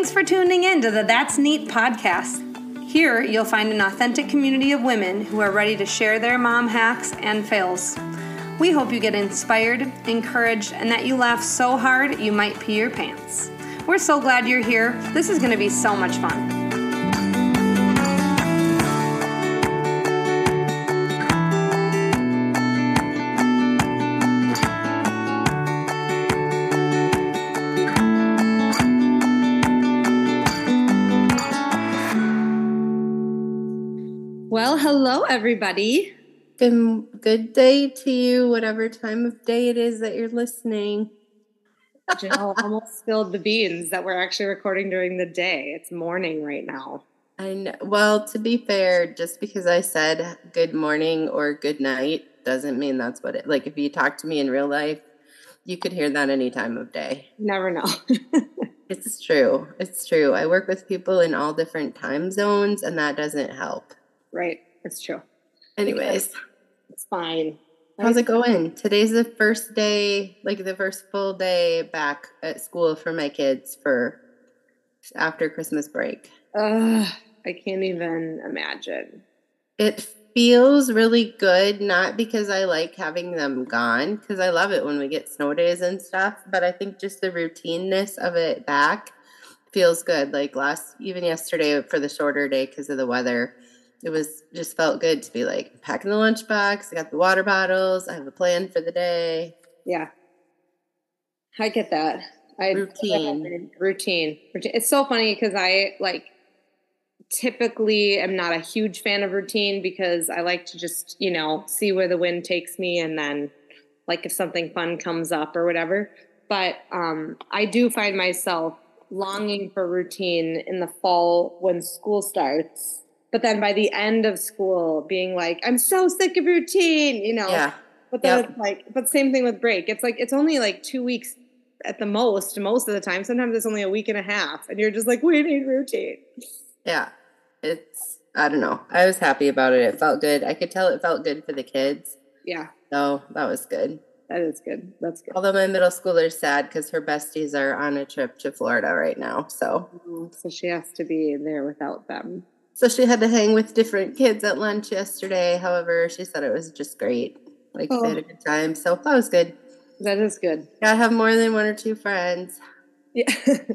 Thanks for tuning in to the That's Neat podcast. Here, you'll find an authentic community of women who are ready to share their mom hacks and fails. We hope you get inspired, encouraged, and that you laugh so hard you might pee your pants. We're so glad you're here. This is going to be so much fun. Everybody. Good, good day to you, whatever time of day it is that you're listening. Jill almost spilled the beans that we're actually recording during the day. It's morning right now. And. Well, to be fair, just because I said good morning or good night doesn't mean that's what it like if you talk to me in real life, you could hear that any time of day. Never know. it's true. It's true. I work with people in all different time zones and that doesn't help. Right. It's true. Anyways, it's fine. How's it going? Today's the first day, like the first full day back at school for my kids for after Christmas break. Uh, I can't even imagine. It feels really good, not because I like having them gone, because I love it when we get snow days and stuff, but I think just the routineness of it back feels good. Like last, even yesterday for the shorter day because of the weather it was just felt good to be like packing the lunchbox. I got the water bottles. I have a plan for the day. Yeah, I get that. I routine. routine. It's so funny because I like typically am not a huge fan of routine because I like to just you know see where the wind takes me and then like if something fun comes up or whatever. But um, I do find myself longing for routine in the fall when school starts but then by the end of school being like i'm so sick of routine you know? Yeah. But then yep. it's like but same thing with break. It's like it's only like two weeks at the most most of the time. Sometimes it's only a week and a half and you're just like we need routine. Yeah. It's i don't know. I was happy about it. It felt good. I could tell it felt good for the kids. Yeah. So that was good. That is good. That's good. Although my middle schooler's sad because her besties are on a trip to florida right now so. So she has to be there without them so she had to hang with different kids at lunch yesterday. However, she said it was just great. Like oh. they had a oh. good time. So that was good. That is good. Gotta have more than one or two friends. Yeah.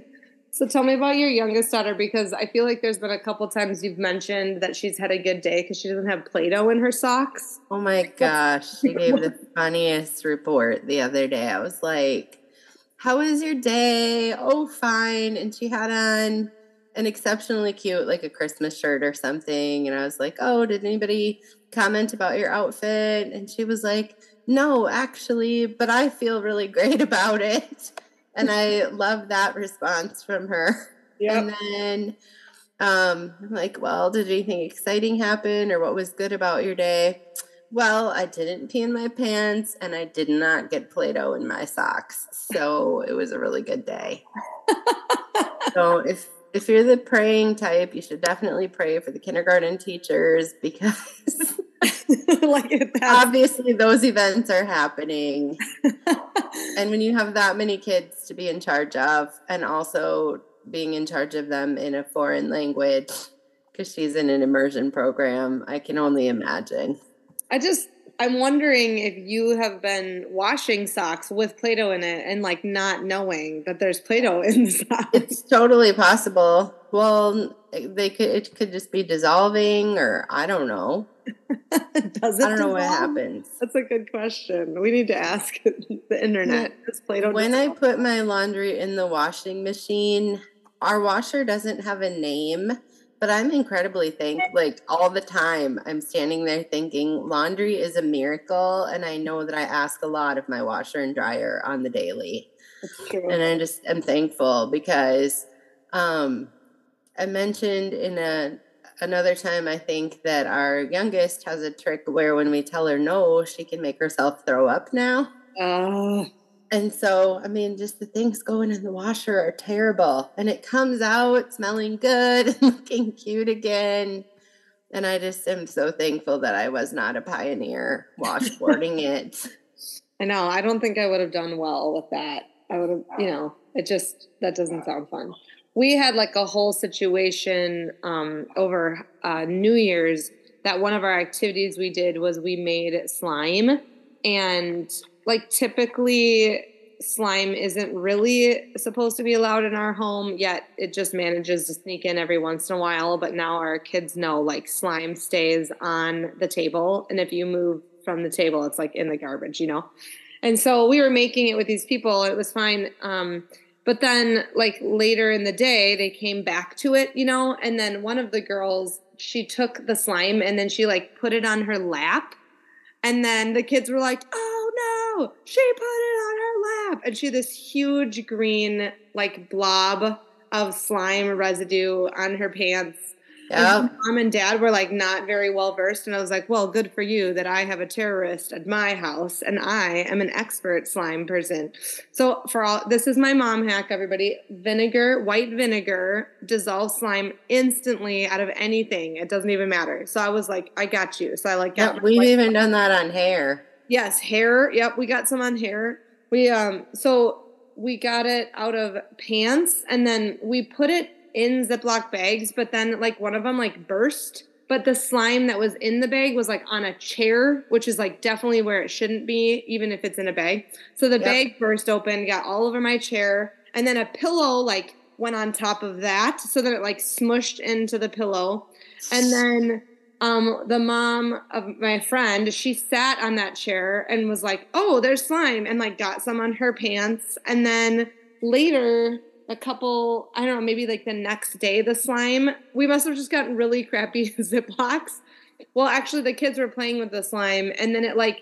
so tell me about your youngest daughter because I feel like there's been a couple times you've mentioned that she's had a good day because she doesn't have Play Doh in her socks. Oh my gosh. She gave the funniest report the other day. I was like, How was your day? Oh, fine. And she had on an exceptionally cute like a Christmas shirt or something and I was like, "Oh, did anybody comment about your outfit?" And she was like, "No, actually, but I feel really great about it." And I love that response from her. Yeah. And then um, I'm like, "Well, did anything exciting happen or what was good about your day?" Well, I didn't pee in my pants and I did not get Play Doh in my socks. So it was a really good day. so if if you're the praying type, you should definitely pray for the kindergarten teachers because like obviously those events are happening. and when you have that many kids to be in charge of and also being in charge of them in a foreign language because she's in an immersion program, I can only imagine. I just I'm wondering if you have been washing socks with Play-Doh in it and like not knowing that there's Play-Doh in the socks. It's totally possible. Well, they could it could just be dissolving or I don't know. Does it? I don't know what happens. That's a good question. We need to ask the internet. Does Play-Doh when I put my laundry in the washing machine, our washer doesn't have a name but I'm incredibly thankful. Like all the time, I'm standing there thinking laundry is a miracle. And I know that I ask a lot of my washer and dryer on the daily. And I just am thankful because um, I mentioned in a another time I think that our youngest has a trick where when we tell her no, she can make herself throw up now. Uh, and so, I mean, just the things going in the washer are terrible. And it comes out smelling good and looking cute again. And I just am so thankful that I was not a pioneer washboarding it. I know. I don't think I would have done well with that. I would have, you know, it just, that doesn't sound fun. we had like a whole situation um, over uh, New Year's that one of our activities we did was we made slime and like typically slime isn't really supposed to be allowed in our home yet it just manages to sneak in every once in a while but now our kids know like slime stays on the table and if you move from the table it's like in the garbage you know? And so we were making it with these people it was fine um, but then like later in the day they came back to it you know? And then one of the girls she took the slime and then she like put it on her lap and then the kids were like oh no she put it on her lap and she had this huge green like blob of slime residue on her pants yeah. mom and dad were like not very well versed. And I was like, well, good for you that I have a terrorist at my house and I am an expert slime person. So for all this is my mom hack, everybody. Vinegar, white vinegar, dissolve slime instantly out of anything. It doesn't even matter. So I was like, I got you. So I like got we've even done that on hair. Yes, hair. Yep, we got some on hair. We um so we got it out of pants and then we put it in Ziploc bags, but then like one of them like burst. But the slime that was in the bag was like on a chair, which is like definitely where it shouldn't be, even if it's in a bag. So the yep. bag burst open, got all over my chair, and then a pillow like went on top of that so that it like smushed into the pillow. And then um, the mom of my friend, she sat on that chair and was like, "Oh, there's slime," and like got some on her pants. And then later, a couple, I don't know, maybe like the next day, the slime, we must have just gotten really crappy Ziplocs. Well, actually, the kids were playing with the slime, and then it like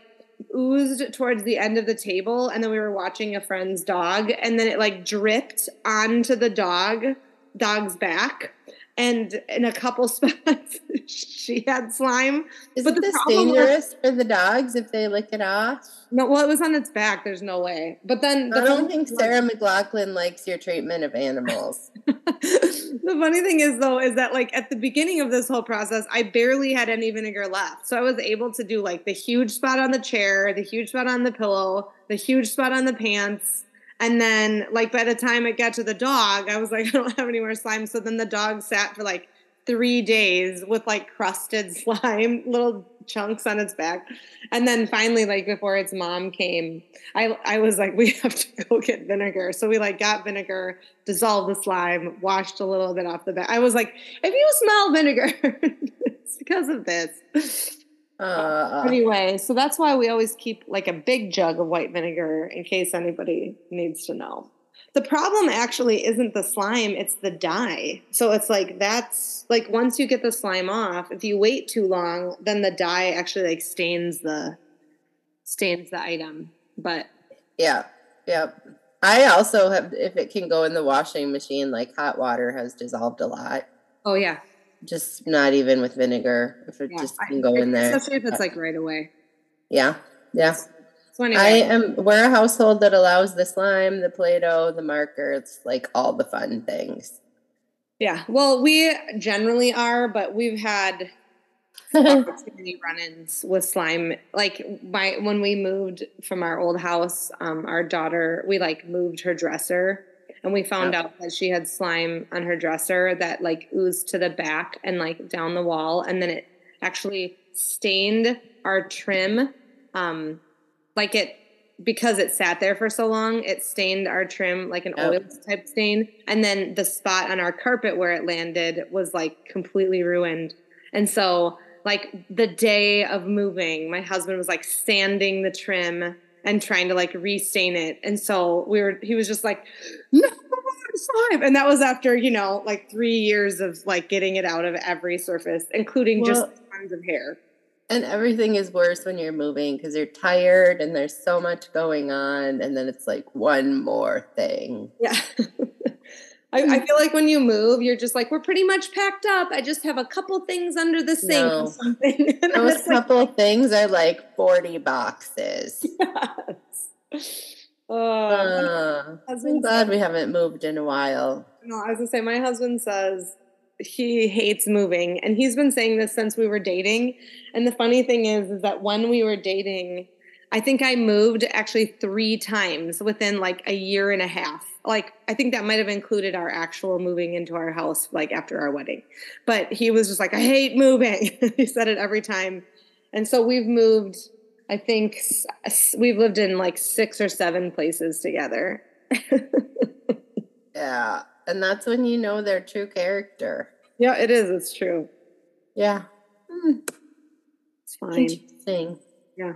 oozed towards the end of the table, and then we were watching a friend's dog, and then it like dripped onto the dog, dog's back and in a couple spots she had slime. Is but this dangerous was, for the dogs if they lick it off? No, well, it was on its back. There's no way. But then the I don't think Sarah McLachlan likes your treatment of animals. the funny thing is, though, is that like at the beginning of this whole process, I barely had any vinegar left, so I was able to do like the huge spot on the chair, the huge spot on the pillow, the huge spot on the pants and then, like, by the time it got to the dog, I was like, I don't have any more slime. So then the dog sat for like three days with like crusted slime, little chunks on its back. And then finally, like before its mom came, I I was like, we have to go get vinegar. So we like got vinegar, dissolved the slime, washed a little bit off the back. I was like, if you smell vinegar, it's because of this. Uh, anyway, so that's why we always keep like a big jug of white vinegar in case anybody needs to know. The problem actually isn't the slime, it's the dye. So it's like that's like once you get the slime off, if you wait too long, then the dye actually like stains the stains the item. But yeah, yep. I also have if it can go in the washing machine, like hot water has dissolved a lot. Oh yeah just not even with vinegar if it yeah, just can go in there. especially if it's like right away. Yeah yeah. So anyway. i am we're a household that allows the slime the play-doh the markers like all the fun things. Yeah well we generally are but we've had many run-ins with slime. Like my when we moved from our old house um, our daughter we like moved her dresser and we found yep. out that she had slime on her dresser that like oozed to the back and like down the wall. And then it actually stained our trim. Um like it because it sat there for so long it stained our trim like an oil type stain. And then the spot on our carpet where it landed was like completely ruined. And so like the day of moving my husband was like sanding the trim and trying to like restain it. And so we were, he was just like, no, slime. And that was after, you know, like three years of like getting it out of every surface, including well, just tons of hair. And everything is worse when you're moving because you're tired and there's so much going on. And then it's like one more thing. Yeah. I, I, feel like when you move, you're just like, we're pretty much packed up. I just have a couple things under the sink no. or something. Those couple like, things are like 40 boxes. Yes. Oh, uh, I'm glad we haven't moved in a while. No, I was gonna say my husband says he hates moving, and he's been saying this since we were dating. And the funny thing is, is that when we were dating, I think I moved actually three times within like a year and a half. Like I think that might have included our actual moving into our house like after our wedding. But he was just like, I hate moving. he said it every time. And so we've moved, I think we've lived in like six or seven places together. yeah. And that's when you know their true character. Yeah, it is. It's true. Yeah. Hmm. It's fine. Interesting. Yeah.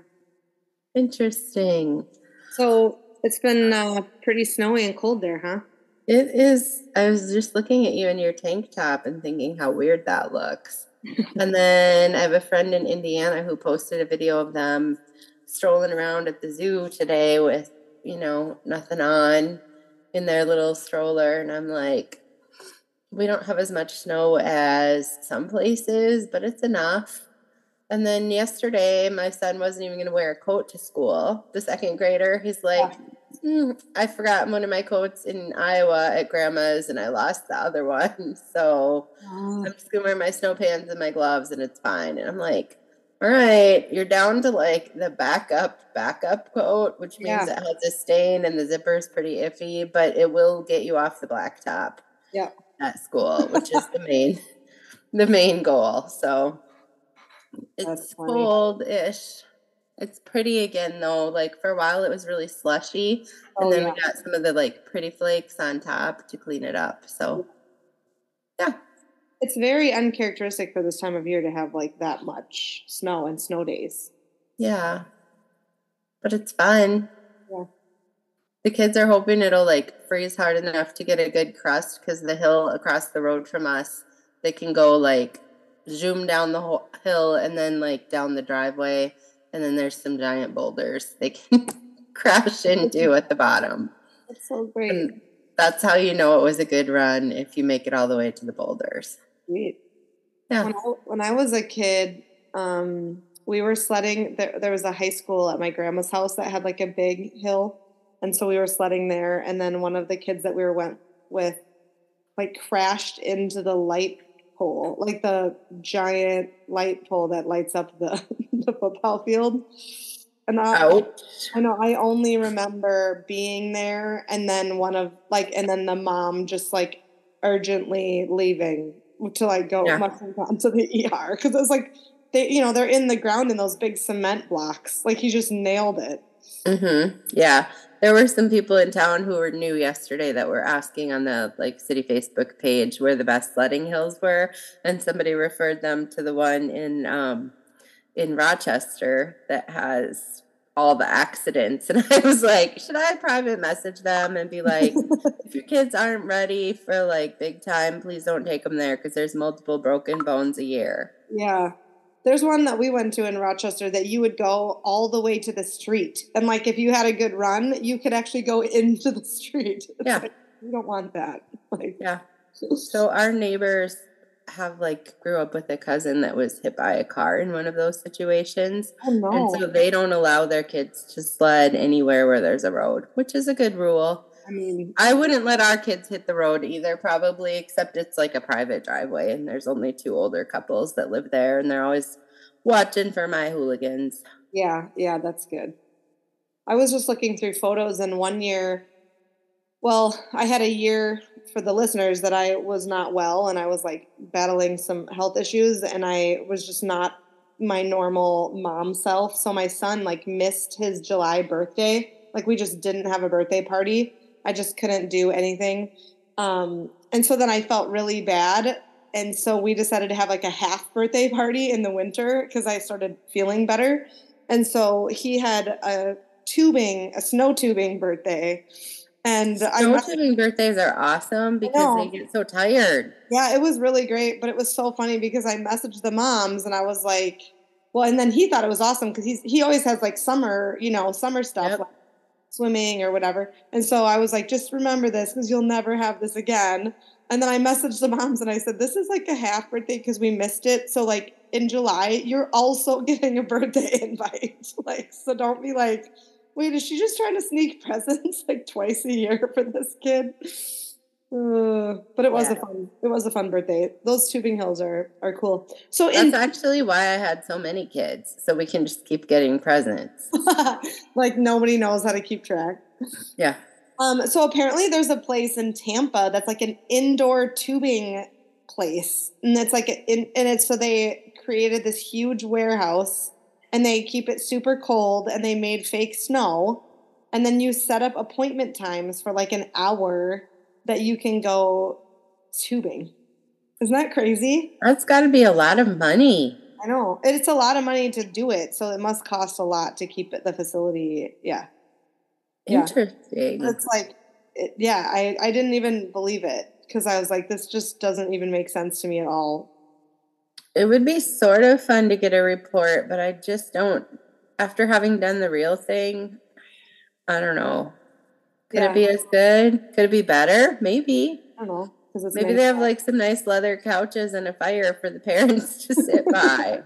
Interesting. So it's been uh, pretty snowy and cold there, huh? It is. I was just looking at you in your tank top and thinking how weird that looks. and then I have a friend in Indiana who posted a video of them strolling around at the zoo today with, you know, nothing on in their little stroller. And I'm like, we don't have as much snow as some places, but it's enough. And then yesterday, my son wasn't even going to wear a coat to school. The second grader, he's like, mm, I forgot one of my coats in Iowa at grandma's and I lost the other one. So oh. I'm just going to wear my snow pants and my gloves and it's fine. And I'm like, all right, you're down to like the backup, backup coat, which means yeah. it has a stain and the zipper is pretty iffy, but it will get you off the blacktop. Yeah. At school, which is the main, the main goal. So it's cold-ish. It's pretty again though. Like for a while it was really slushy. And oh, then yeah. we got some of the like pretty flakes on top to clean it up. So yeah. It's very uncharacteristic for this time of year to have like that much snow and snow days. Yeah. But it's fun. Yeah. The kids are hoping it'll like freeze hard enough to get a good crust because the hill across the road from us, they can go like zoom down the whole hill and then like down the driveway and then there's some giant boulders they can crash into at the bottom. That's so great. And that's how you know it was a good run if you make it all the way to the boulders. Sweet. Yeah. When I, when I was a kid, um, we were sledding. There, there was a high school at my grandma's house that had like a big hill, and so we were sledding there. And then one of the kids that we were went with, like, crashed into the light pole, like the giant light pole that lights up the, the football field. And I, I know I only remember being there and then one of like and then the mom just like urgently leaving to like go yeah. to the ER because it was like they you know they're in the ground in those big cement blocks like he just nailed it. Mm-hmm. Yeah, there were some people in town who were new yesterday that were asking on the like city Facebook page where the best sledding hills were, and somebody referred them to the one in um, in Rochester that has all the accidents. And I was like, should I private message them and be like, if your kids aren't ready for like big time, please don't take them there because there's multiple broken bones a year. Yeah. There's one that we went to in Rochester that you would go all the way to the street. And like if you had a good run, you could actually go into the street. It's yeah. Like, you don't want that. Like Yeah. So our neighbors have like grew up with a cousin that was hit by a car in one of those situations. Oh, no. And so they don't allow their kids to sled anywhere where there's a road, which is a good rule. I mean, I wouldn't let our kids hit the road either, probably, except it's like a private driveway and there's only two older couples that live there and they're always watching for my hooligans. Yeah, yeah, that's good. I was just looking through photos and one year, well, I had a year for the listeners that I was not well and I was like battling some health issues and I was just not my normal mom self. So my son like missed his July birthday. Like we just didn't have a birthday party I just couldn't do anything. Um, and so then I felt really bad. And so we decided to have like a half birthday party in the winter because I started feeling better. And so he had a tubing, a snow tubing birthday. And snow tubing birthdays are awesome because they get so tired. Yeah, it was really great, but it was so funny because I messaged the moms and I was like, well, and then he thought it was awesome because he's he always has like summer, you know, summer stuff. Yep. Like swimming or whatever. And so I was like, just remember this because you'll never have this again. And then I messaged the moms and I said, this is like a half birthday because we missed it. So like in July, you're also getting a birthday invite. like, so don't be like, wait, is she just trying to sneak presents like twice a year for this kid? Uh, but it was Yeah. a fun. It was a fun birthday. Those tubing hills are are cool. So That's in actually why I had so many kids, so we can just keep getting presents. like nobody knows how to keep track. Yeah. Um, so apparently there's a place in Tampa that's like an indoor tubing place. And it's like, in, and it's so they created this huge warehouse and they keep it super cold and they made fake snow. And then you set up appointment times for like an hour that you can go tubing. Isn't that crazy? That's got to be a lot of money. I know. It's a lot of money to do it. So it must cost a lot to keep it, the facility. Yeah. Yeah. Interesting. It's like, it, yeah, I, I didn't even believe it because I was like, this just doesn't even make sense to me at all. It would be sort of fun to get a report, but I just don't. After having done the real thing, I don't know. Could Yeah. it be as good? Could it be better? Maybe. I don't know it's Maybe nice they have like some nice leather couches and a fire for the parents to sit by,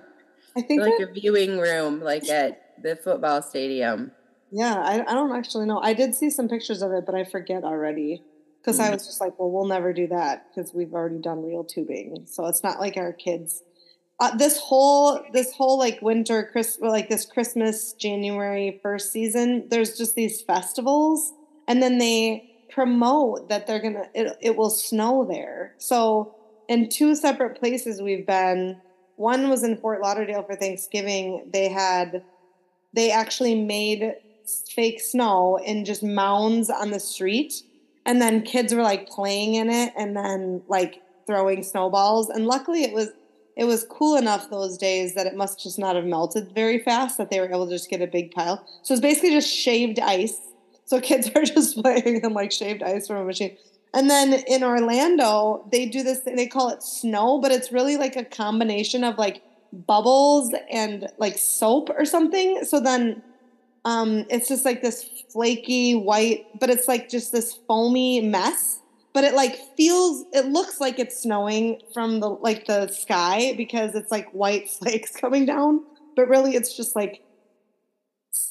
I think like that- a viewing room, like at the football stadium. yeah, I, I don't actually know. I did see some pictures of it, but I forget already because I Mhm. was just like, well, we'll never do that because we've already done real tubing. So it's not like our kids. Uh, this whole this whole like winter Chris like this Christmas January first season, there's just these festivals, and then they promote that they're gonna it, it will snow there. So in two separate places we've been. One was in Fort Lauderdale for Thanksgiving. They had they actually made fake snow in just mounds on the street and then kids were like playing in it and then like throwing snowballs and luckily it was it was cool enough those days that it must just not have melted very fast that they were able to just get a big pile so it's basically just shaved ice so kids are just playing in like shaved ice from a machine. And then in orlando they do this thing they call it snow but it's really like a combination of like bubbles and like soap or something. So then um it's just like this flaky white but it's like just this foamy mess. But it like feels it looks like it's snowing from the like the sky because it's like white flakes coming down. But really it's just like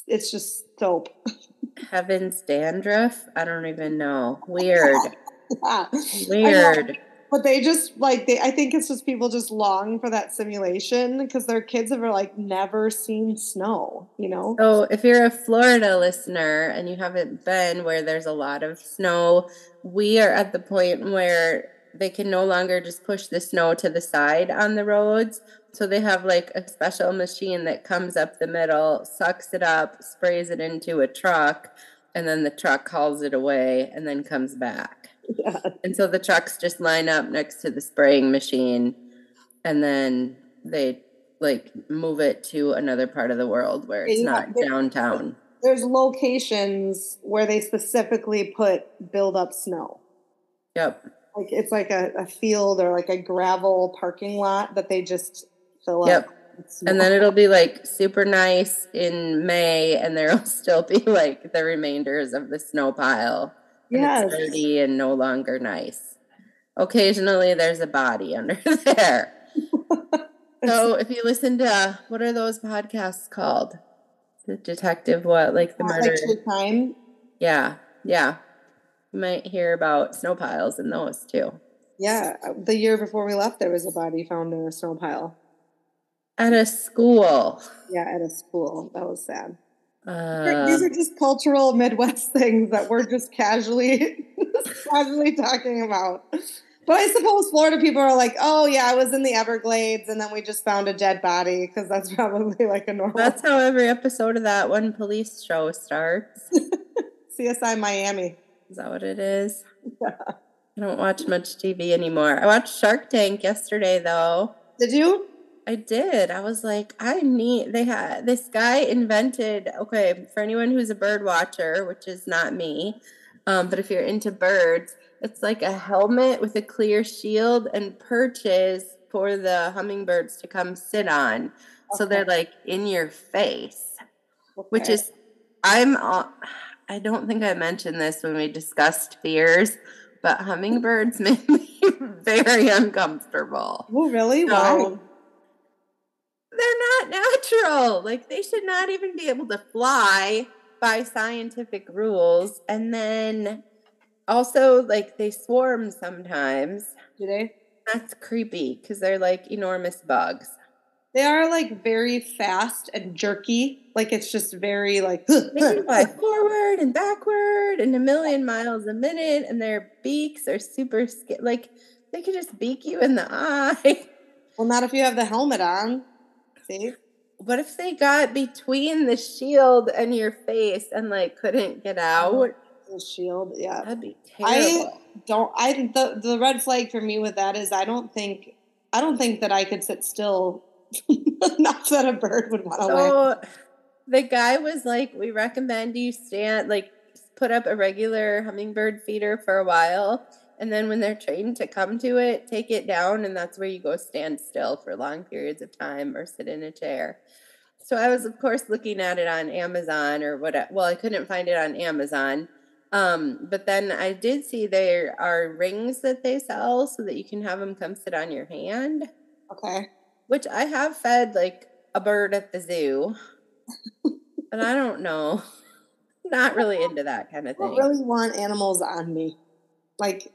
it's just soap Heaven's dandruff? I don't even know. Weird. Yeah. Weird. but they just like they i think it's just people just long for that simulation because their kids have like never seen snow you know So, if you're a Florida listener and you haven't been where there's a lot of snow, we are at the point where they can no longer just push the snow to the side on the roads. So, they have like a special machine that comes up the middle, sucks it up, sprays it into a truck, and then the truck hauls it away and then comes back. yeah. And so the trucks just line up next to the spraying machine and then they like move it to another part of the world where it's Yeah, not they- downtown. there's locations where they specifically put build up snow Yep. like it's like a, a field or like a gravel parking lot that they just fill Yep. up. And then it'll be like super nice in May and there'll still be like the remainders of the snow pile. And It's dirty and no longer nice. Occasionally there's a body under there. So if you listen to what are those podcasts called? The detective what? Like the murder. like crime Yeah, yeah. You might hear about snow piles in those too. yeah uh, the year before we left there was a body found in a snow pile At a school. yeah at a school that was sad Uh, These are just cultural Midwest things that we're just casually casually talking about. But I suppose Florida people are like, "Oh yeah, I was in the Everglades, and then we just found a dead body because that's probably like a normal that's how every episode of that one police show starts. CSI Miami." Is that what it is? Yeah. I don't watch much TV anymore. I watched Shark Tank yesterday though. Did you? I did. I was like, I need. They had this guy invented. Okay, for anyone who's a bird watcher, which is not me, um, but if you're into birds, it's like a helmet with a clear shield and perches for the hummingbirds to come sit on. So they're like in your face, which is, I'm. I don't think I mentioned this when we discussed fears, but hummingbirds make me very uncomfortable. oh really? So, Why? They're not natural. Like they should not even be able to fly by scientific rules. And then Also, like they swarm sometimes. Do they? That's creepy because they're like enormous bugs. They are like very fast and jerky. Like it's just very like they can fly forward and backward and a million miles a minute, and their beaks are super sc- like they could just beak you in the eye. Well, not if you have the helmet on. See? What if they got between the shield and your face and like couldn't get oh, out? The shield, yeah. That'd be terrible. I don't I the the red flag for me with that is I don't think I don't think that I could sit still not that a bird would want to so, The guy was like, We recommend you stand like put up a regular hummingbird feeder for a while and then when they're trained to come to it, take it down, and that's where you go stand still for long periods of time or sit in a chair. So I was, of course, looking at it on Amazon or what. Well, I couldn't find it on Amazon. Um, but then I did see there are rings that they sell so that you can have them come sit on your hand. Okay. Which I have fed like a bird at the zoo. but I don't know. Not really into that kind of thing. I don't really want animals on me. Like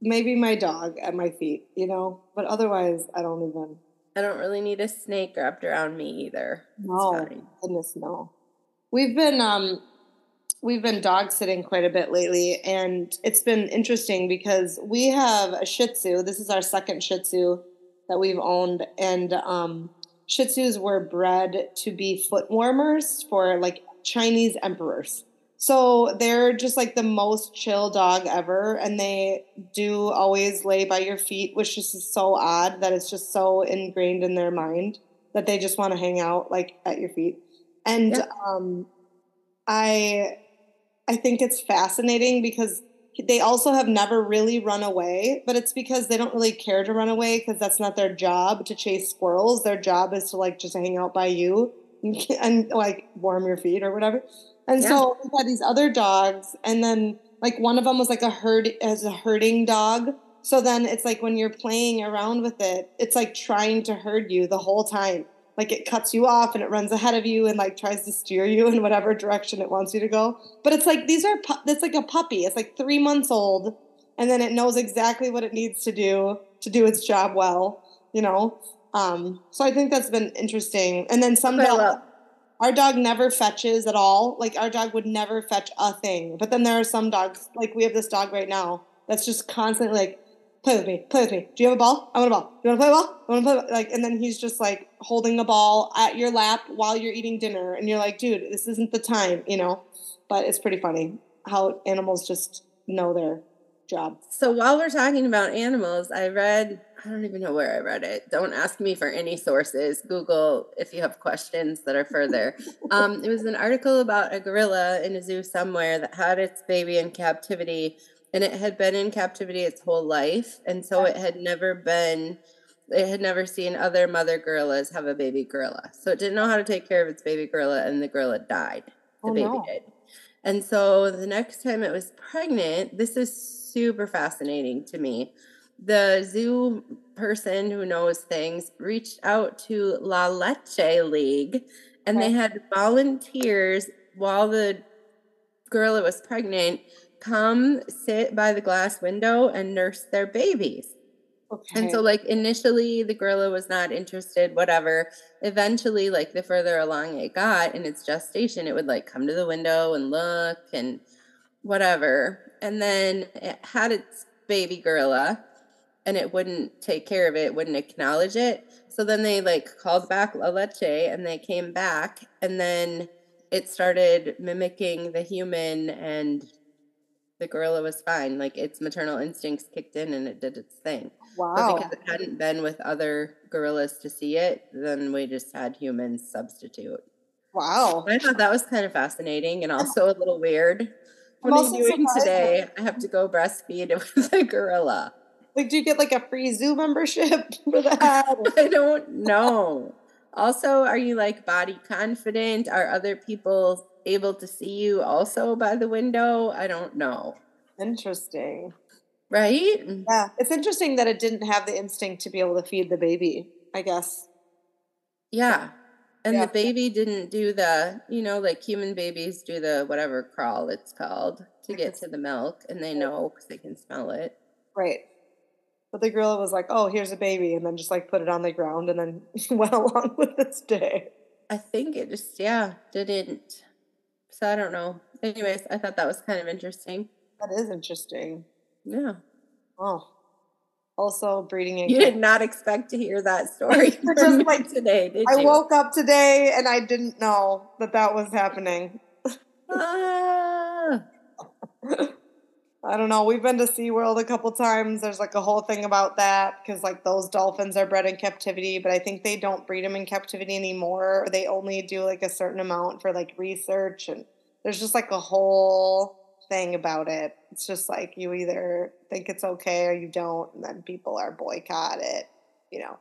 maybe my dog at my feet, you know, but otherwise, I don't even. I don't really need a snake wrapped around me either. No, goodness, no. We've been um, we've been dog sitting quite a bit lately, and it's been interesting because we have a Shih Tzu. This is our second Shih Tzu that we've owned, and um, Shih Tzus were bred to be foot warmers for like Chinese emperors. So they're just like the most chill dog ever, and they do always lay by your feet, which just is so odd that it's just so ingrained in their mind that they just want to hang out like at your feet. And yeah. um, I I think it's fascinating because they also have never really run away, but it's because they don't really care to run away because that's not their job to chase squirrels. Their job is to like just hang out by you and, and like warm your feet or whatever. And yeah. so we had these other dogs, and then like one of them was like a herd as a herding dog. So then it's like when you're playing around with it, it's like trying to herd you the whole time. Like it cuts you off and it runs ahead of you and like tries to steer you in whatever direction it wants you to go. But it's like these are pu- it's like a puppy. It's like three months old, and then it knows exactly what it needs to do to do its job well. You know. Um, so I think that's been interesting. And then some dogs, our dog never fetches at all. Like our dog would never fetch a thing. But then there are some dogs, like we have this dog right now, that's just constantly like, play with me, play with me. Do you have a ball? I want a ball. Do you want to play ball? I want to play. Ball. Like, and then he's just like holding a ball at your lap while you're eating dinner, and you're like, dude, this isn't the time, you know. But it's pretty funny how animals just know their job. So while we're talking about animals, I read I don't even know where I read it. Don't ask me for any sources. Google if you have questions that are further. Um, it was an article about a gorilla in a zoo somewhere that had its baby in captivity, and it had been in captivity its whole life, and so it had never been. It had never seen other mother gorillas have a baby gorilla, so it didn't know how to take care of its baby gorilla, and the gorilla died. The oh, baby no. did. And so the next time it was pregnant, this is super fascinating to me the zoo person who knows things reached out to La Leche League and they had volunteers while the gorilla was pregnant come sit by the glass window and nurse their babies. Okay. And so, like, initially the gorilla was not interested, whatever. Eventually, like, the further along it got in its gestation, it would like come to the window and look and whatever. And then it had its baby gorilla and it wouldn't take care of it, wouldn't acknowledge it. So then they like called back La Leche and they came back and then it started mimicking the human and the gorilla was fine. Like its maternal instincts kicked in and it did its thing. Wow. But because it hadn't been with other gorillas to see it, then we just had humans substitute. Wow. I thought that was kind of fascinating and also a little weird. What I'm are you doing today? I have to go breastfeed with a gorilla. Like, do you get like a free zoo membership for that? Uh, I don't know. Also, are you like body confident? Are other people able to see you also by the window? I don't know. Interesting. Right? Yeah. It's interesting that it didn't have the instinct to be able to feed the baby, I guess. Yeah. And Yeah. the baby didn't do the, you know, like human babies do the whatever crawl it's called to get to the milk, and they know because they can smell it. Right. But the gorilla was like, "Oh, here's a baby," and then just like put it on the ground and then went along with its day. I think it just, yeah, didn't. So I don't know. Anyways, I thought that was kind of interesting. That is interesting. Yeah. Oh. Also, breeding in You did not expect to hear that story Just like- today, did I you? woke up today and I didn't know that that was happening. Ah. I don't know. We've been to SeaWorld a couple times. There's like a whole thing about that because like those dolphins are bred in captivity, but I think they don't breed them in captivity anymore. They only do like a certain amount for like research and there's just like a whole thing about it. It's just like you either think it's okay or you don't, and then people are boycott it, you know.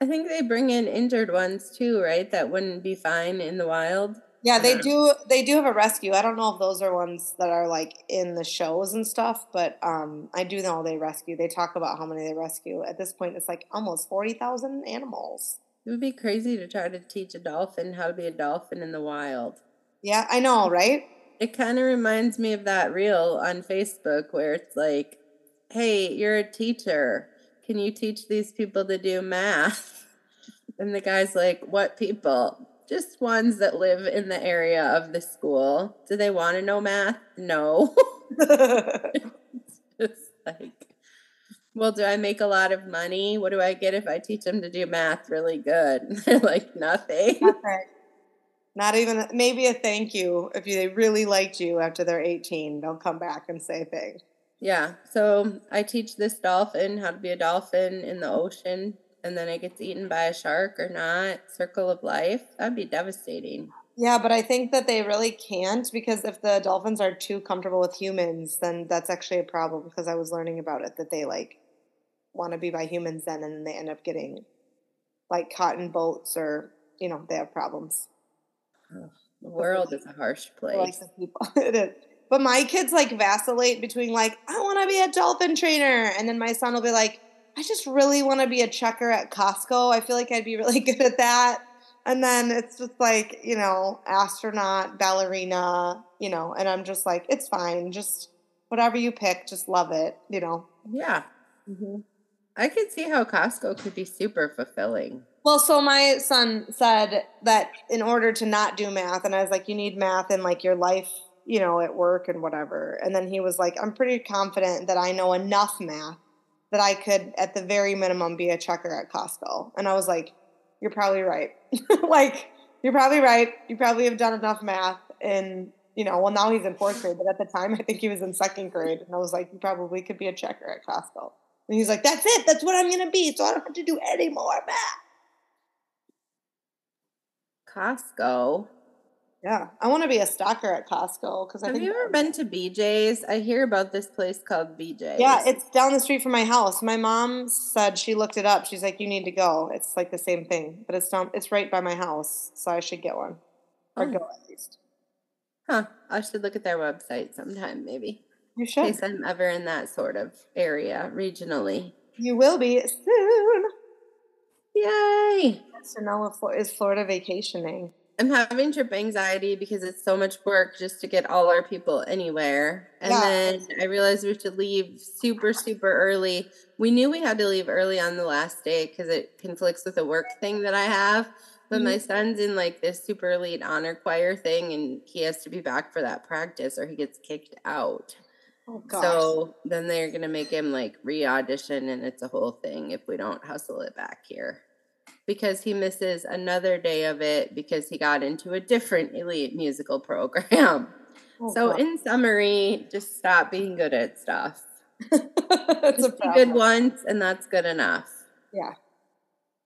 I think they bring in injured ones too, right? That wouldn't be fine in the wild. Yeah, they do. They do have a rescue. I don't know if those are ones that are like in the shows and stuff, but um, I do know they rescue. They talk about how many they rescue. At this point, it's like almost forty thousand animals. It would be crazy to try to teach a dolphin how to be a dolphin in the wild. Yeah, I know, right? It kind of reminds me of that reel on Facebook where it's like, hey, you're a teacher. Can you teach these people to do math? And the guy's like, what people? Just ones that live in the area of the school. Do they want to know math? No. Just like, well, do I make a lot of money? What do I get if I teach them to do math really good? They're like, nothing. Nothing. Not even maybe a thank you if you, they really liked you after they're eighteen. They'll come back and say thanks. Yeah. So I teach this dolphin how to be a dolphin in the ocean, and then it gets eaten by a shark or not. Circle of life. That'd be devastating. Yeah, but I think that they really can't because if the dolphins are too comfortable with humans, then that's actually a problem because I was learning about it that they like want to be by humans then and then they end up getting like caught in boats or, you know, they have problems. The world is a harsh place. it is. But my kids like vacillate between like, I want to be a dolphin trainer. And then my son will be like, I just really want to be a checker at Costco. I feel like I'd be really good at that. And then it's just like, you know, astronaut, ballerina, you know, and I'm just like, it's fine. Just whatever you pick, just love it, you know. Yeah. Mm-hmm. I could see how Costco could be super fulfilling. Well, so my son said that in order to not do math, and I was like, you need math in like your life, you know, at work and whatever. And then he was like, I'm pretty confident that I know enough math that I could, at the very minimum, be a checker at Costco. And I was like, you're probably right. like, you're probably right. You probably have done enough math. And, you know, well, now he's in fourth grade, but at the time, I think he was in second grade. And I was like, you probably could be a checker at Costco. And he's like, that's it. That's what I'm going to be. So I don't have to do any more math. Costco. Yeah, I want to be a stalker at Costco because I Have think. you ever been to BJ's? I hear about this place called BJ's. Yeah, it's down the street from my house. My mom said she looked it up. She's like, "You need to go. It's like the same thing, but it's down. It's right by my house, so I should get one or Oh. go at least." Huh. I should look at their website sometime, maybe. You should. In case I'm ever in that sort of area regionally. You will be soon. Yay! So now is Florida vacationing? I'm having trip anxiety because it's so much work just to get all our people anywhere. And Yeah. then I realized we should leave super, super early. We knew we had to leave early on the last day because it conflicts with a work thing that I have. But my mm-hmm. son's in like this super elite honor choir thing and he has to be back for that practice or he gets kicked out. Oh. So then they're gonna make him like re-audition, and it's a whole thing if we don't hustle it back here, because he misses another day of it because he got into a different elite musical program. Oh, so gosh. in summary, just stop being good at stuff. it's a Just be good once, and that's good enough. Yeah.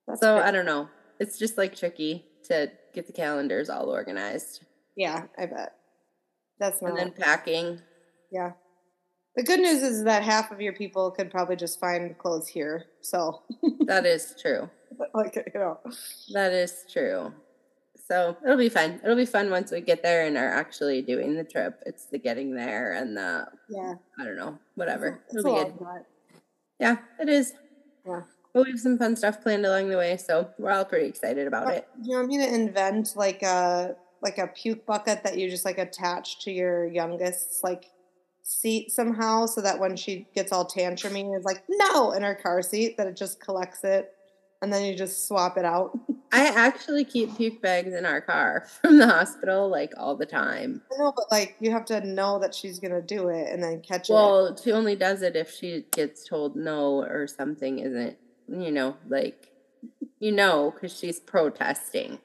That's So great. I don't know. It's just like tricky to get the calendars all organized, yeah, I bet. That's not. and then packing. Yeah. The good news is that half of your people could probably just find clothes here. So, That is true. like, you know, That is true. So it'll be fun. It'll be fun once we get there and are actually doing the trip. It's the getting there and the yeah. I don't know, whatever. It's It'll be good. Yeah, it is. Yeah. But we have some fun stuff planned along the way, so we're all pretty excited about it. You want me to invent like a like a puke bucket that you just like attach to your youngest's like seat somehow so that when she gets all tantrumy is like no in her car seat that it just collects it and then you just swap it out. I actually keep puke bags in our car from the hospital like all the time. I know, but like you have to know that she's gonna do it and then catch well, it. Well, she only does it if she gets told no or something isn't, you know, like you know, because she's protesting.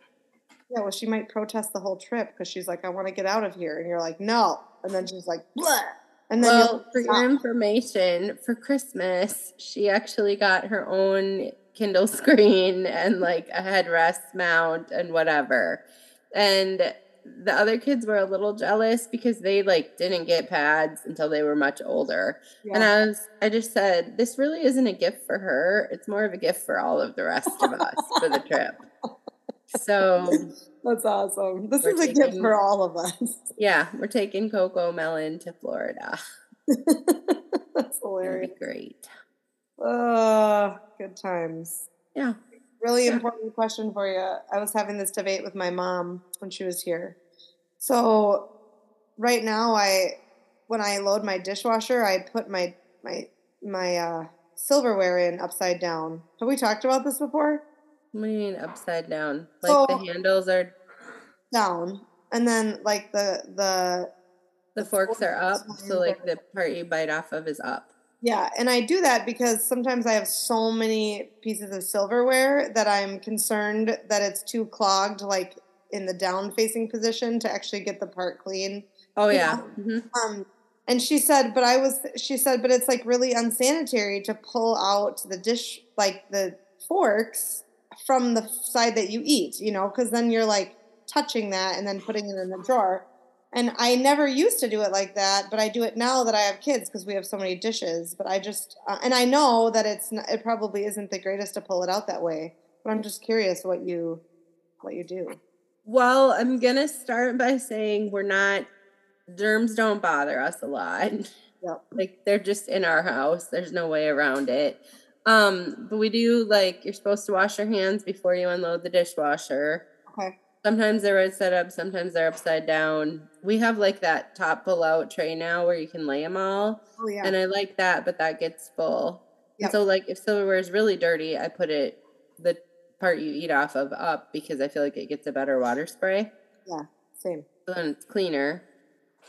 Yeah, well, she might protest the whole trip because she's like, "I want to get out of here," and you're like, "No," and then she's like, "Blah." And then well, for your information, for Christmas, she actually got her own Kindle screen and like a headrest mount and whatever. And the other kids were a little jealous because they like didn't get pads until they were much older. Yeah. And I was I just said, this really isn't a gift for her. It's more of a gift for all of the rest of us for the trip. So that's awesome. This is a gift for all of us. Yeah, we're taking CoComelon to Florida. that's hilarious. great. Oh, good times. Yeah. Really yeah. important question for you. I was having this debate with my mom when she was here. So right now I when I load my dishwasher, I put my my my uh silverware in upside down. Have we talked about this before? What do you mean upside down? Like so, the handles are down, and then like the the the, forks are up, so like the part you bite off of is up. Yeah, and I do that because sometimes I have so many pieces of silverware that I'm concerned that it's too clogged, like in the down facing position, to actually get the part clean. Oh yeah. Mm-hmm. Um, and she said, but I was. She said, but it's like really unsanitary to pull out the dish, like the forks, from the side that you eat. You know, because then you're like touching that and then putting it in the drawer. And I never used to do it like that, but I do it now that I have kids because we have so many dishes. But I just, uh, and I know that it's, not, it probably isn't the greatest to pull it out that way. But I'm just curious what you, what you do. Well, I'm gonna start by saying we're not germs don't bother us a lot. Yep. Like they're just in our house. There's no way around it. Um, but we do like you're supposed to wash your hands before you unload the dishwasher. Okay. Sometimes they're right set up, sometimes they're upside down. We have like that top pull out tray now where you can lay them all. Oh, yeah. And I like that, but that gets full. Yep. So, like, if silverware is really dirty, I put it, the part you eat off of, up because I feel like it gets a better water spray. Yeah, same. So then it's cleaner.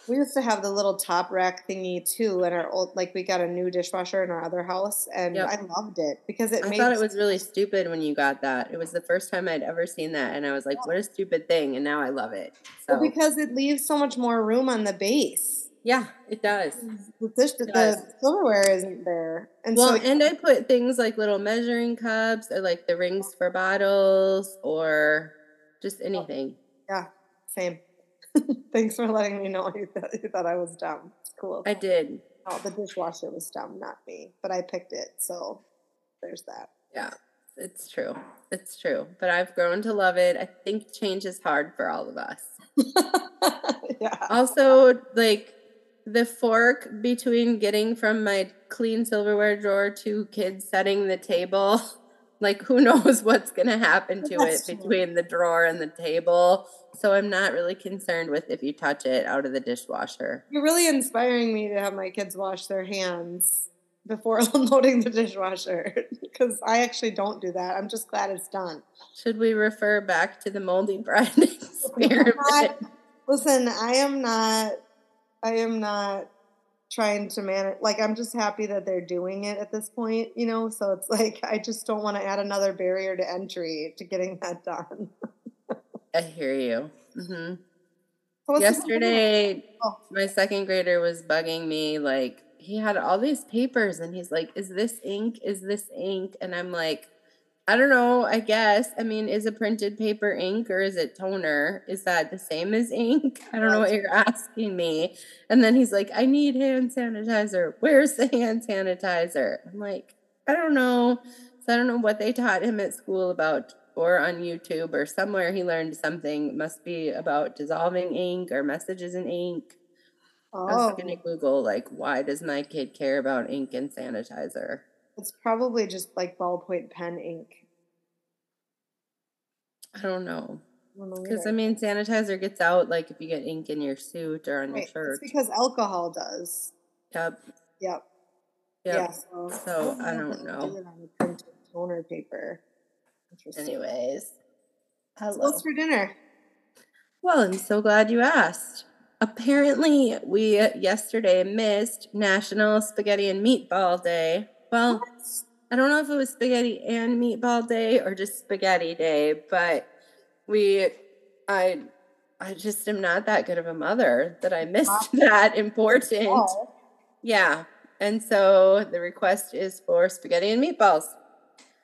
We used to have the little top rack thingy too in our old like we got a new dishwasher in our other house and yep. I loved it because it I thought it was really stupid when you got that. It was the first time I'd ever seen that and I was like, yeah. what a stupid thing and now I love it. So well, because it leaves so much more room on the base. Yeah, it does. The, dish, it the does. silverware isn't there. And well, so and I put things like little measuring cups or like the rings for bottles or just oh, anything. Yeah, same. Thanks for letting me know you thought, you thought I was dumb. It's cool. I did. Oh, the dishwasher was dumb, not me. But I picked it, so there's that. Yeah, it's true. It's true. But I've grown to love it. I think change is hard for all of us. yeah. Also, like the fork between getting from my clean silverware drawer to kids setting the table like who knows what's going to happen to That's it between true. the drawer and the table. So i'm not really concerned with if you touch it out of the dishwasher. You're really inspiring me to have my kids wash their hands before unloading the dishwasher because i actually don't do that. I'm just glad it's done. Should we refer back to the moldy bread experiment? Listen i am not i am not trying to manage like i'm just happy that they're doing it at this point you know? So it's like i just don't want to add another barrier to entry to getting that done. I hear you. Mm-hmm. so yesterday oh. my second grader was bugging me like he had all these papers and he's like is this ink? Is this ink? And i'm like I don't know. I guess. I mean, is a printed paper ink or is it toner? Is that the same as ink? I don't know what you're asking me. And then he's like, I need hand sanitizer. Where's the hand sanitizer? I'm like, I don't know. So I don't know what they taught him at school about or on YouTube or somewhere he learned something. It must be about dissolving ink or messages in ink. Oh. I was going to oh. Google, like, why does my kid care about ink and sanitizer? It's probably just like ballpoint pen ink. I don't know. Because I, I mean, sanitizer gets out like if you get ink in your suit or on right. your shirt. It's because alcohol does. Yep. Yep. Yep. Yeah, so, so I don't know. Do on a printed toner paper. Anyways, hello. what's for dinner? Well, I'm so glad you asked. Apparently, we yesterday missed National Spaghetti and Meatball Day. Well. I don't know if it was spaghetti and meatball day or just spaghetti day, but we, I, I just am not that good of a mother that I missed that important. Oh. Yeah. And so the request is for spaghetti and meatballs.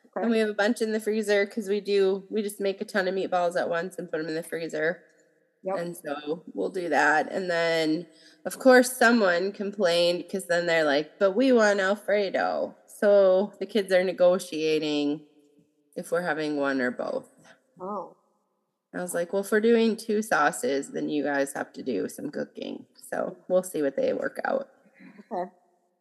Okay. And we have a bunch in the freezer because we do, we just make a ton of meatballs at once and put them in the freezer. Yep. And so we'll do that. And then, of course, someone complained because then they're like, but we want Alfredo. So the kids are negotiating if we're having one or both. Oh. I was like, well, if we're doing two sauces, then you guys have to do some cooking. So we'll see what they work out. Okay.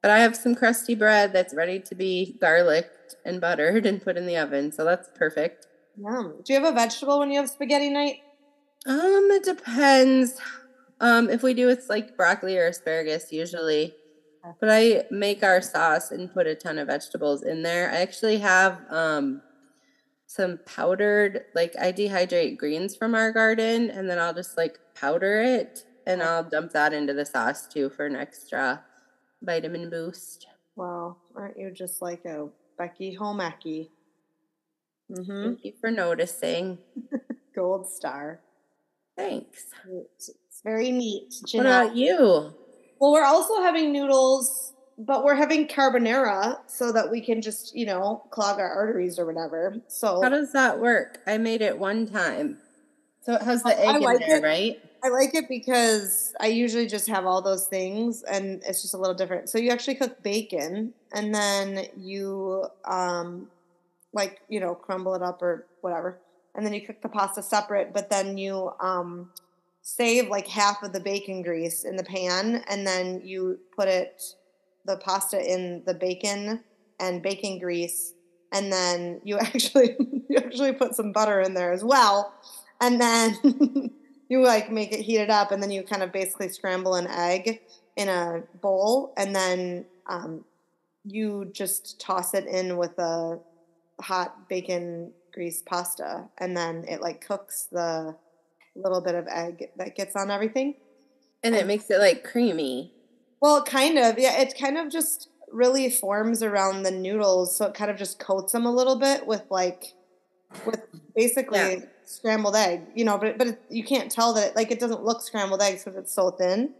But I have some crusty bread that's ready to be garlicked and buttered and put in the oven. So that's perfect. Yum. Do you have a vegetable when you have spaghetti night? Um, it depends. Um, if we do it's like broccoli or asparagus usually. But I make our sauce and put a ton of vegetables in there. I actually have um some powdered like I dehydrate greens from our garden and then I'll just like powder it and I'll dump that into the sauce too for an extra vitamin boost. Wow, aren't you just like a Becky Home-ecky? Mm-hmm. Thank you for noticing. Gold star. Thanks. It's, very neat. What about you? Well, we're also having noodles, but we're having carbonara so that we can just, you know, clog our arteries or whatever. So how does that work? I made it one time. So it has the egg like in there, it. right? I like it because I usually just have all those things and it's just a little different. So you actually cook bacon and then you um like, you know, crumble it up or whatever. And then you cook the pasta separate, but then you um save like half of the bacon grease in the pan and then you put it the pasta in the bacon and bacon grease and then you actually you actually put some butter in there as well and then you like make it heat it up and then you kind of basically scramble an egg in a bowl and then um, you just toss it in with a hot bacon grease pasta and then it like cooks the little bit of egg that gets on everything. And, it makes it like creamy. Well, kind of. Yeah, it kind of just really forms around the noodles, so it kind of just coats them a little bit with like with basically yeah. scrambled egg, you know, but but it, you can't tell that it, like it doesn't look scrambled eggs because it's so thin.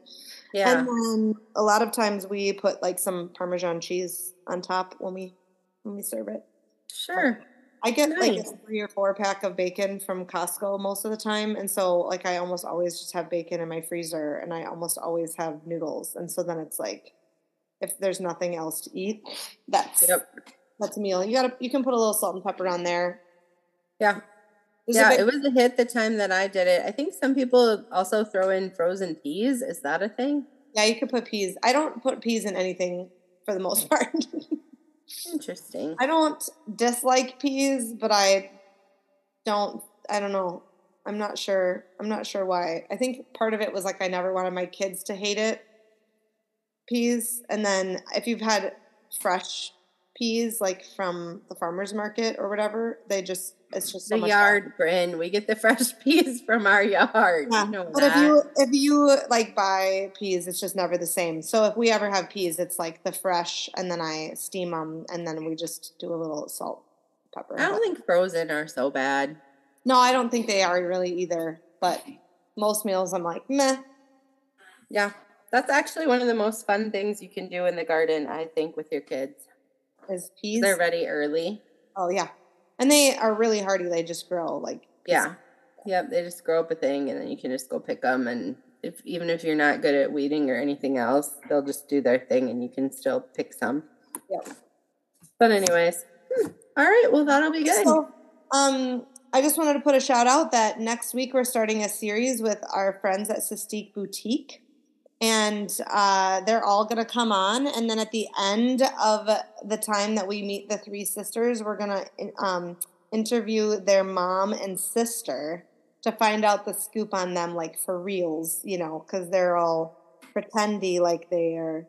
Yeah. And then a lot of times we put like some parmesan cheese on top when we when we serve it. Sure. I get nice. like a three or four pack of bacon from Costco most of the time. And so like I almost always just have bacon in my freezer and I almost always have noodles. And so then it's like if there's nothing else to eat, that's yep. that's a meal. You gotta you can put a little salt and pepper on there. Yeah. There's yeah, big- it was a hit the time that I did it. I think some people also throw in frozen peas. Is that a thing? Yeah, you could put peas. I don't put peas in anything for the most part. Interesting. I don't dislike peas, but I don't. I don't know. I'm not sure. I'm not sure why. I think part of it was like I never wanted my kids to hate it. Peas, and then if you've had fresh peas like from the farmers market or whatever. They just it's just so the yard, fun. Brynn. We get the fresh peas from our yard. Yeah. You know but that. if you if you like buy peas, it's just never the same. So if we ever have peas, it's like the fresh, and then I steam them, and then we just do a little salt, pepper. I don't think frozen are so bad. No, I don't think they are really either. But most meals, I'm like meh. Yeah, that's actually one of the most fun things you can do in the garden. I think with your kids is peas. They're ready early. Oh yeah, and they are really hardy. They just grow like yeah, yep. They just grow up a thing, and then you can just go pick them. And if even if you're not good at weeding or anything else, they'll just do their thing, and you can still pick some. Yep. But anyways, hmm. all right. Well, that'll be good. So, um, I just wanted to put a shout out that next week we're starting a series with our friends at Sistine Boutique and uh, they're all going to come on. And then at the end of the time that we meet the three sisters, we're going to um, interview their mom and sister to find out the scoop on them, like for reals, you know, because they're all pretendy like they are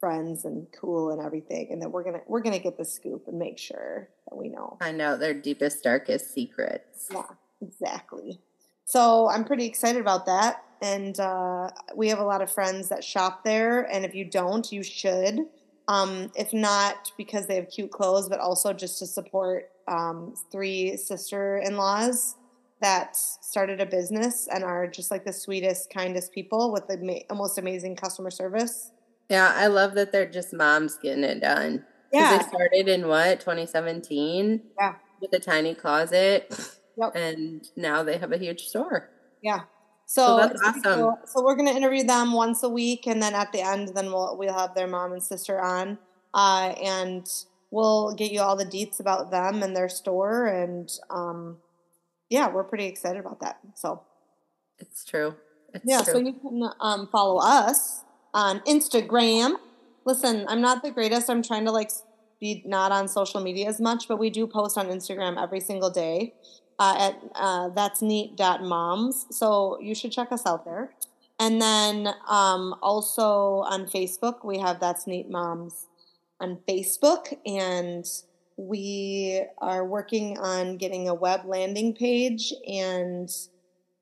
friends and cool and everything and that we're gonna we're gonna get the scoop and make sure that we know. Find out their deepest darkest secrets. Yeah exactly. So i'm pretty excited about that and uh, we have a lot of friends that shop there and if you don't you should um, if not because they have cute clothes but also just to support um, three sister-in-laws that started a business and are just like the sweetest kindest people with the most amazing customer service yeah, I love that they're just moms getting it done. Yeah. They started in what, 2017? Yeah. With a tiny closet. Yep. And now they have a huge store. Yeah. So, so that's awesome. Cool. So we're gonna interview them once a week, and then at the end, then we'll we'll have their mom and sister on, uh, and we'll get you all the deets about them and their store, and um, yeah, we're pretty excited about that. So it's true. It's yeah. True. So you can um, follow us on Instagram. Listen, I'm not the greatest. I'm trying to like be not on social media as much, but we do post on Instagram every single day uh, at uh, that's neat.moms. So you should check us out there. And then um, also on Facebook, we have That's Neat Moms on Facebook. And we are working on getting a web landing page and,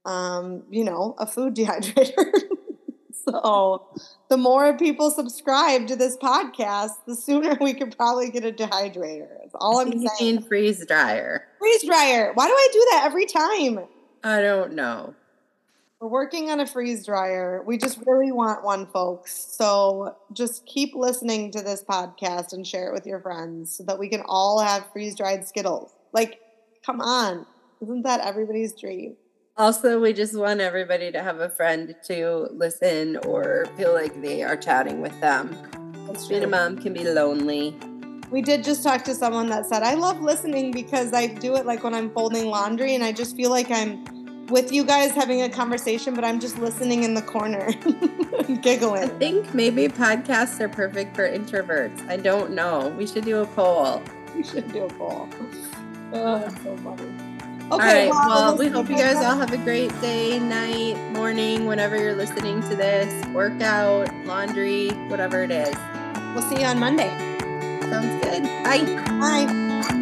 um, you know, a food dehydrator. So the more people subscribe to this podcast, the sooner we could probably get a dehydrator. That's all I'm saying. freeze dryer. Freeze dryer. Why do I do that every time? I don't know. We're working on a freeze dryer. We just really want one, folks. So just keep listening to this podcast and share it with your friends so that we can all have freeze dried Skittles. Like, come on. Isn't that everybody's dream? Also, we just want everybody to have a friend to listen or feel like they are chatting with them. Being a mom can be lonely. We did just talk to someone that said, I love listening because I do it like when I'm folding laundry and I just feel like I'm with you guys having a conversation, but I'm just listening in the corner giggling. I think maybe podcasts are perfect for introverts. I don't know. We should do a poll. We should do a poll. Oh, that's so funny. Okay. All right. Well, we hope you guys all have a great day, night, morning, whenever you're listening to this. Workout, laundry, whatever it is. We'll see you on Monday. Sounds good. Bye. Bye.